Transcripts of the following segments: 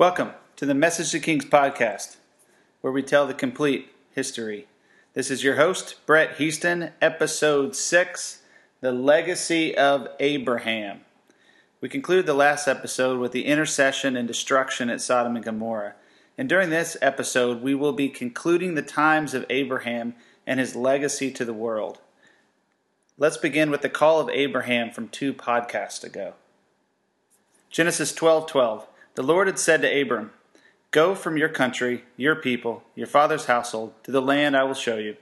Welcome to the Message to Kings podcast, where we tell the complete history. This is your host, Brett Heaston, episode 6 The Legacy of Abraham. We conclude the last episode with the intercession and destruction at Sodom and Gomorrah. And during this episode, we will be concluding the times of Abraham and his legacy to the world. Let's begin with the call of Abraham from two podcasts ago. Genesis 12 12. The Lord had said to Abram, Go from your country, your people, your father's household, to the land I will show you.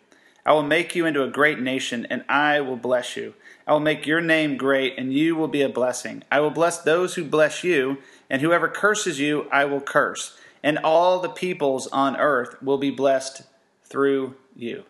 I will make you into a great nation, and I will bless you. I will make your name great, and you will be a blessing. I will bless those who bless you, and whoever curses you, I will curse. And all the peoples on earth will be blessed through you.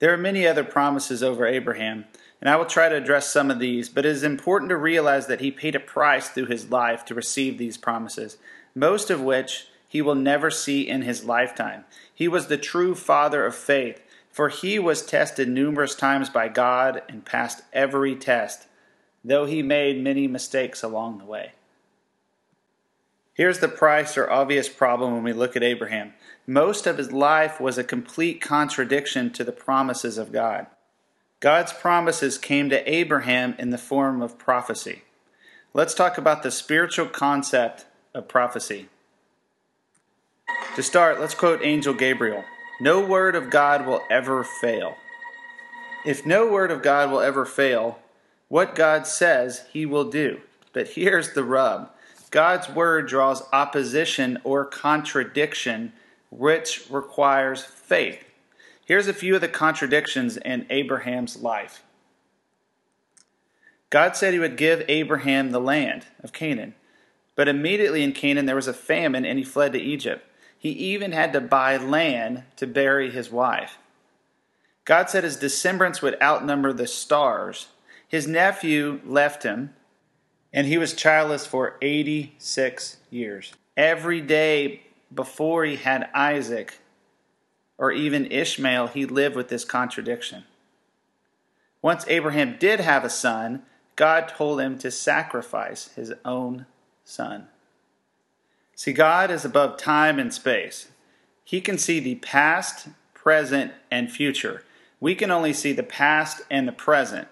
There are many other promises over Abraham and I will try to address some of these, but it is important to realize that he paid a price through his life to receive these promises, most of which he will never see in his lifetime. He was the true father of faith, for he was tested numerous times by God and passed every test, though he made many mistakes along the way. Here's the price or obvious problem when we look at Abraham. Most of his life was a complete contradiction to the promises of God. God's promises came to Abraham in the form of prophecy. Let's talk about the spiritual concept of prophecy. To start, let's quote Angel Gabriel No word of God will ever fail. If no word of God will ever fail, what God says he will do. But here's the rub God's word draws opposition or contradiction, which requires faith. Here's a few of the contradictions in Abraham's life. God said he would give Abraham the land of Canaan, but immediately in Canaan there was a famine and he fled to Egypt. He even had to buy land to bury his wife. God said his descendants would outnumber the stars. His nephew left him, and he was childless for 86 years. Every day before he had Isaac, or even Ishmael, he lived with this contradiction. Once Abraham did have a son, God told him to sacrifice his own son. See, God is above time and space. He can see the past, present, and future. We can only see the past and the present,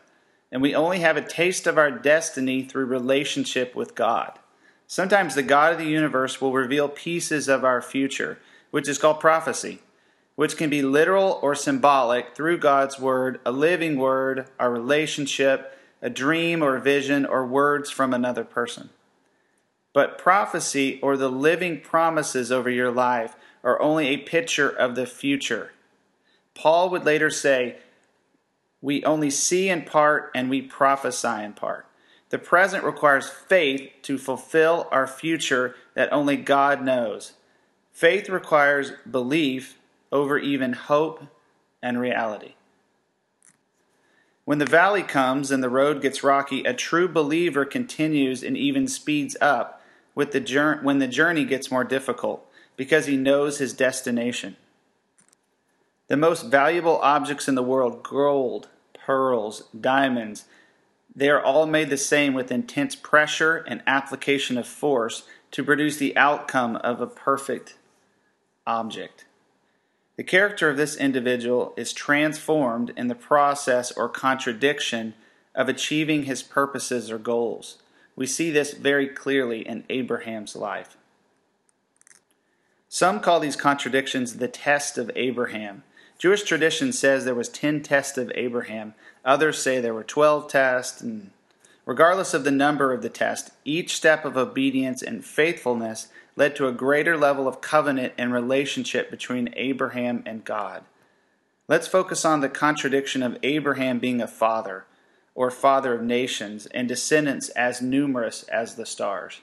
and we only have a taste of our destiny through relationship with God. Sometimes the God of the universe will reveal pieces of our future, which is called prophecy which can be literal or symbolic through God's Word, a living Word, a relationship, a dream or vision, or words from another person. But prophecy or the living promises over your life are only a picture of the future. Paul would later say, We only see in part and we prophesy in part. The present requires faith to fulfill our future that only God knows. Faith requires belief over even hope and reality. When the valley comes and the road gets rocky, a true believer continues and even speeds up with the journey, when the journey gets more difficult because he knows his destination. The most valuable objects in the world gold, pearls, diamonds they are all made the same with intense pressure and application of force to produce the outcome of a perfect object. The character of this individual is transformed in the process or contradiction of achieving his purposes or goals. We see this very clearly in Abraham's life. Some call these contradictions the test of Abraham. Jewish tradition says there was 10 tests of Abraham. Others say there were 12 tests and regardless of the number of the test, each step of obedience and faithfulness led to a greater level of covenant and relationship between Abraham and God. Let's focus on the contradiction of Abraham being a father, or father of nations, and descendants as numerous as the stars.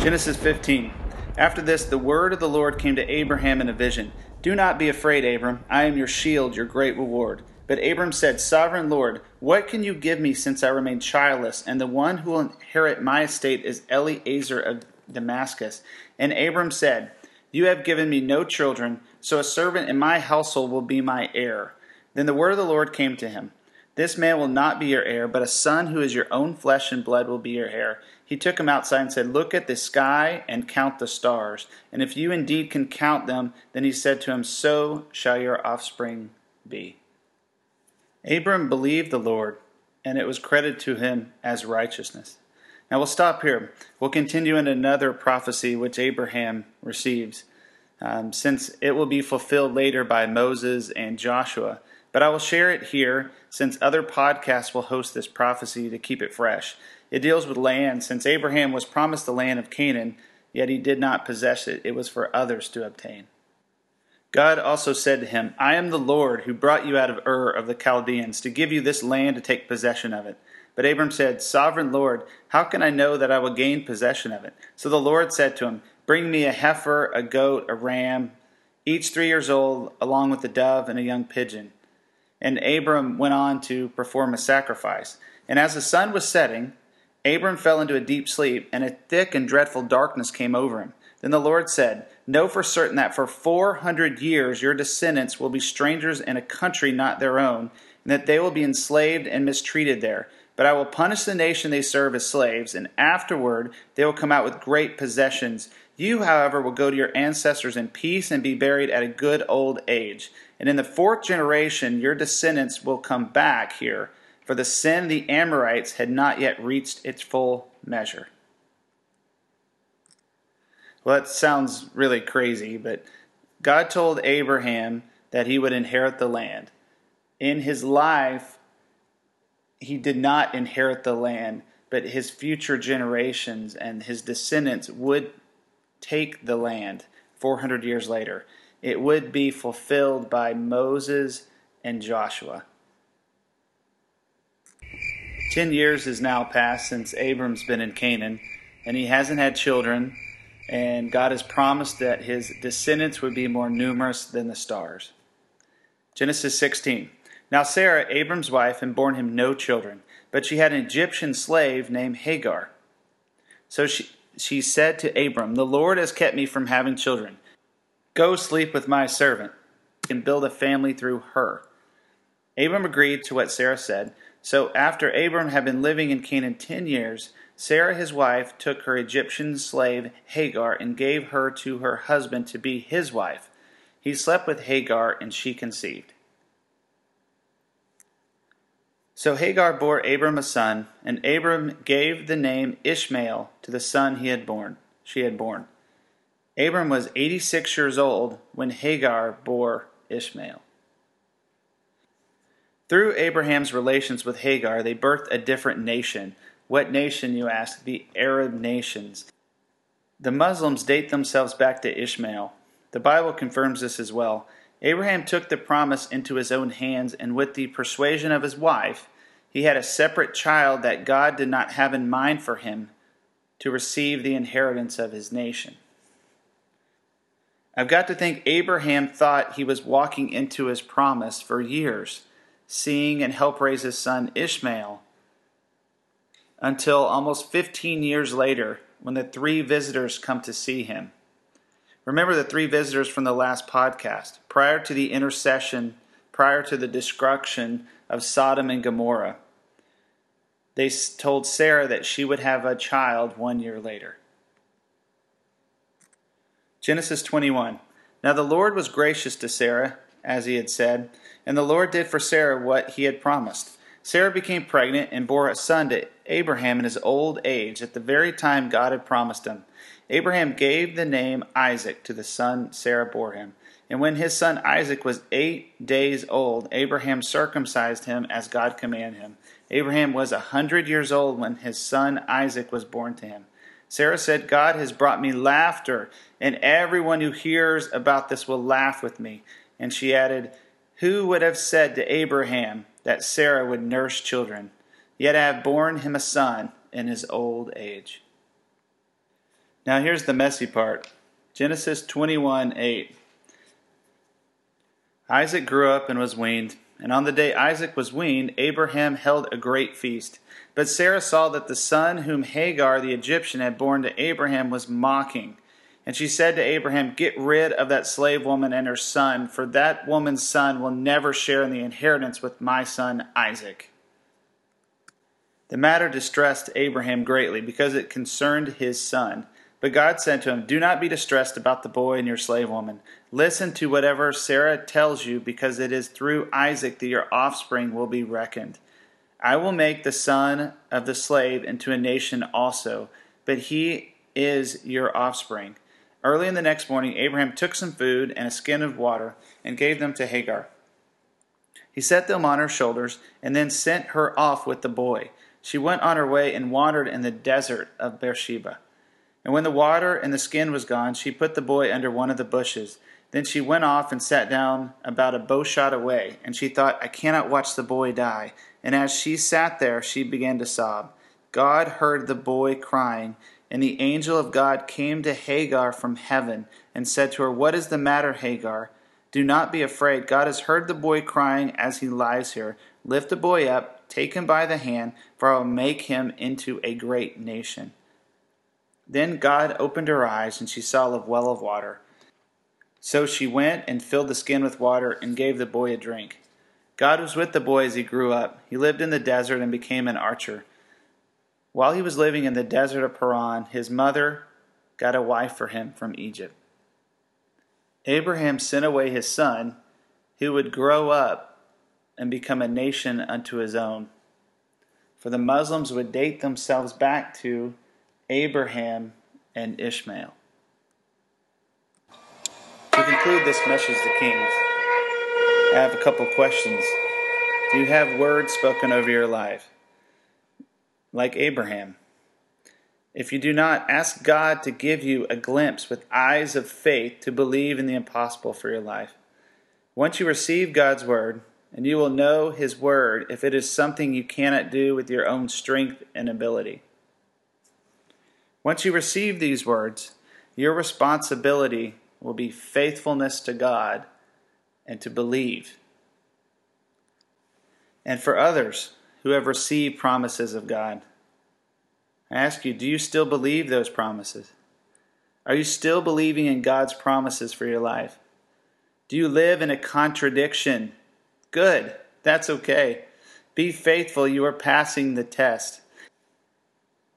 Genesis 15. After this, the word of the Lord came to Abraham in a vision Do not be afraid, Abram. I am your shield, your great reward. But Abram said, Sovereign Lord, what can you give me since I remain childless, and the one who will inherit my estate is Eliezer of Damascus. And Abram said, You have given me no children, so a servant in my household will be my heir. Then the word of the Lord came to him This man will not be your heir, but a son who is your own flesh and blood will be your heir. He took him outside and said, Look at the sky and count the stars. And if you indeed can count them, then he said to him, So shall your offspring be. Abram believed the Lord, and it was credited to him as righteousness. Now we'll stop here. We'll continue in another prophecy which Abraham receives, um, since it will be fulfilled later by Moses and Joshua. But I will share it here since other podcasts will host this prophecy to keep it fresh. It deals with land, since Abraham was promised the land of Canaan, yet he did not possess it. It was for others to obtain. God also said to him, I am the Lord who brought you out of Ur of the Chaldeans to give you this land to take possession of it. But Abram said, Sovereign Lord, how can I know that I will gain possession of it? So the Lord said to him, Bring me a heifer, a goat, a ram, each three years old, along with a dove and a young pigeon. And Abram went on to perform a sacrifice. And as the sun was setting, Abram fell into a deep sleep, and a thick and dreadful darkness came over him. Then the Lord said, Know for certain that for four hundred years your descendants will be strangers in a country not their own, and that they will be enslaved and mistreated there. But I will punish the nation they serve as slaves, and afterward they will come out with great possessions. You, however, will go to your ancestors in peace and be buried at a good old age. And in the fourth generation, your descendants will come back here, for the sin the Amorites had not yet reached its full measure. Well, that sounds really crazy, but God told Abraham that he would inherit the land. In his life, he did not inherit the land, but his future generations and his descendants would take the land 400 years later it would be fulfilled by Moses and Joshua. Ten years has now passed since Abram's been in Canaan, and he hasn't had children, and God has promised that his descendants would be more numerous than the stars. Genesis 16. Now Sarah, Abram's wife, had borne him no children, but she had an Egyptian slave named Hagar. So she, she said to Abram, The Lord has kept me from having children. Go sleep with my servant and build a family through her. Abram agreed to what Sarah said. So after Abram had been living in Canaan ten years, Sarah his wife took her Egyptian slave Hagar and gave her to her husband to be his wife. He slept with Hagar and she conceived. So Hagar bore Abram a son, and Abram gave the name Ishmael to the son he had born. She had born. Abram was 86 years old when Hagar bore Ishmael. Through Abraham's relations with Hagar, they birthed a different nation. What nation, you ask? The Arab nations. The Muslims date themselves back to Ishmael. The Bible confirms this as well. Abraham took the promise into his own hands, and with the persuasion of his wife, he had a separate child that God did not have in mind for him to receive the inheritance of his nation. I've got to think Abraham thought he was walking into his promise for years, seeing and help raise his son Ishmael, until almost 15 years later when the three visitors come to see him. Remember the three visitors from the last podcast, prior to the intercession, prior to the destruction of Sodom and Gomorrah. They told Sarah that she would have a child one year later. Genesis 21. Now the Lord was gracious to Sarah, as he had said, and the Lord did for Sarah what he had promised. Sarah became pregnant and bore a son to Abraham in his old age, at the very time God had promised him. Abraham gave the name Isaac to the son Sarah bore him. And when his son Isaac was eight days old, Abraham circumcised him as God commanded him. Abraham was a hundred years old when his son Isaac was born to him. Sarah said, God has brought me laughter, and everyone who hears about this will laugh with me. And she added, Who would have said to Abraham that Sarah would nurse children? Yet I have borne him a son in his old age. Now here's the messy part Genesis 21 8. Isaac grew up and was weaned. And on the day Isaac was weaned, Abraham held a great feast. But Sarah saw that the son whom Hagar the Egyptian had borne to Abraham was mocking. And she said to Abraham, Get rid of that slave woman and her son, for that woman's son will never share in the inheritance with my son Isaac. The matter distressed Abraham greatly because it concerned his son. But God said to him, Do not be distressed about the boy and your slave woman. Listen to whatever Sarah tells you, because it is through Isaac that your offspring will be reckoned. I will make the son of the slave into a nation also, but he is your offspring. Early in the next morning, Abraham took some food and a skin of water and gave them to Hagar. He set them on her shoulders and then sent her off with the boy. She went on her way and wandered in the desert of Beersheba. And when the water and the skin was gone, she put the boy under one of the bushes. Then she went off and sat down about a bow shot away, and she thought, I cannot watch the boy die. And as she sat there, she began to sob. God heard the boy crying, and the angel of God came to Hagar from heaven and said to her, What is the matter, Hagar? Do not be afraid. God has heard the boy crying as he lies here. Lift the boy up, take him by the hand, for I will make him into a great nation. Then God opened her eyes, and she saw a well of water. So she went and filled the skin with water and gave the boy a drink. God was with the boy as he grew up. He lived in the desert and became an archer. While he was living in the desert of Paran, his mother got a wife for him from Egypt. Abraham sent away his son, who would grow up and become a nation unto his own. For the Muslims would date themselves back to Abraham and Ishmael. To conclude this message to kings, I have a couple questions. Do you have words spoken over your life? Like Abraham. If you do not, ask God to give you a glimpse with eyes of faith to believe in the impossible for your life. Once you receive God's word, and you will know His word if it is something you cannot do with your own strength and ability. Once you receive these words, your responsibility will be faithfulness to God and to believe. And for others who have received promises of God, I ask you, do you still believe those promises? Are you still believing in God's promises for your life? Do you live in a contradiction? Good, that's okay. Be faithful, you are passing the test.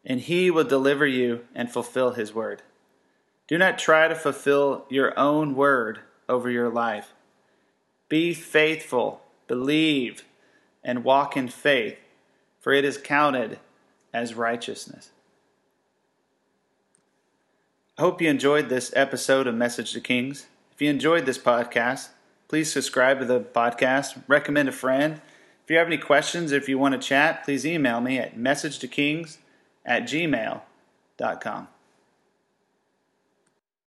And He will deliver you and fulfill His word. Do not try to fulfill your own word over your life. Be faithful, believe, and walk in faith, for it is counted as righteousness. I hope you enjoyed this episode of Message to Kings. If you enjoyed this podcast, please subscribe to the podcast, recommend a friend. If you have any questions, if you want to chat, please email me at messagetokings at gmail.com.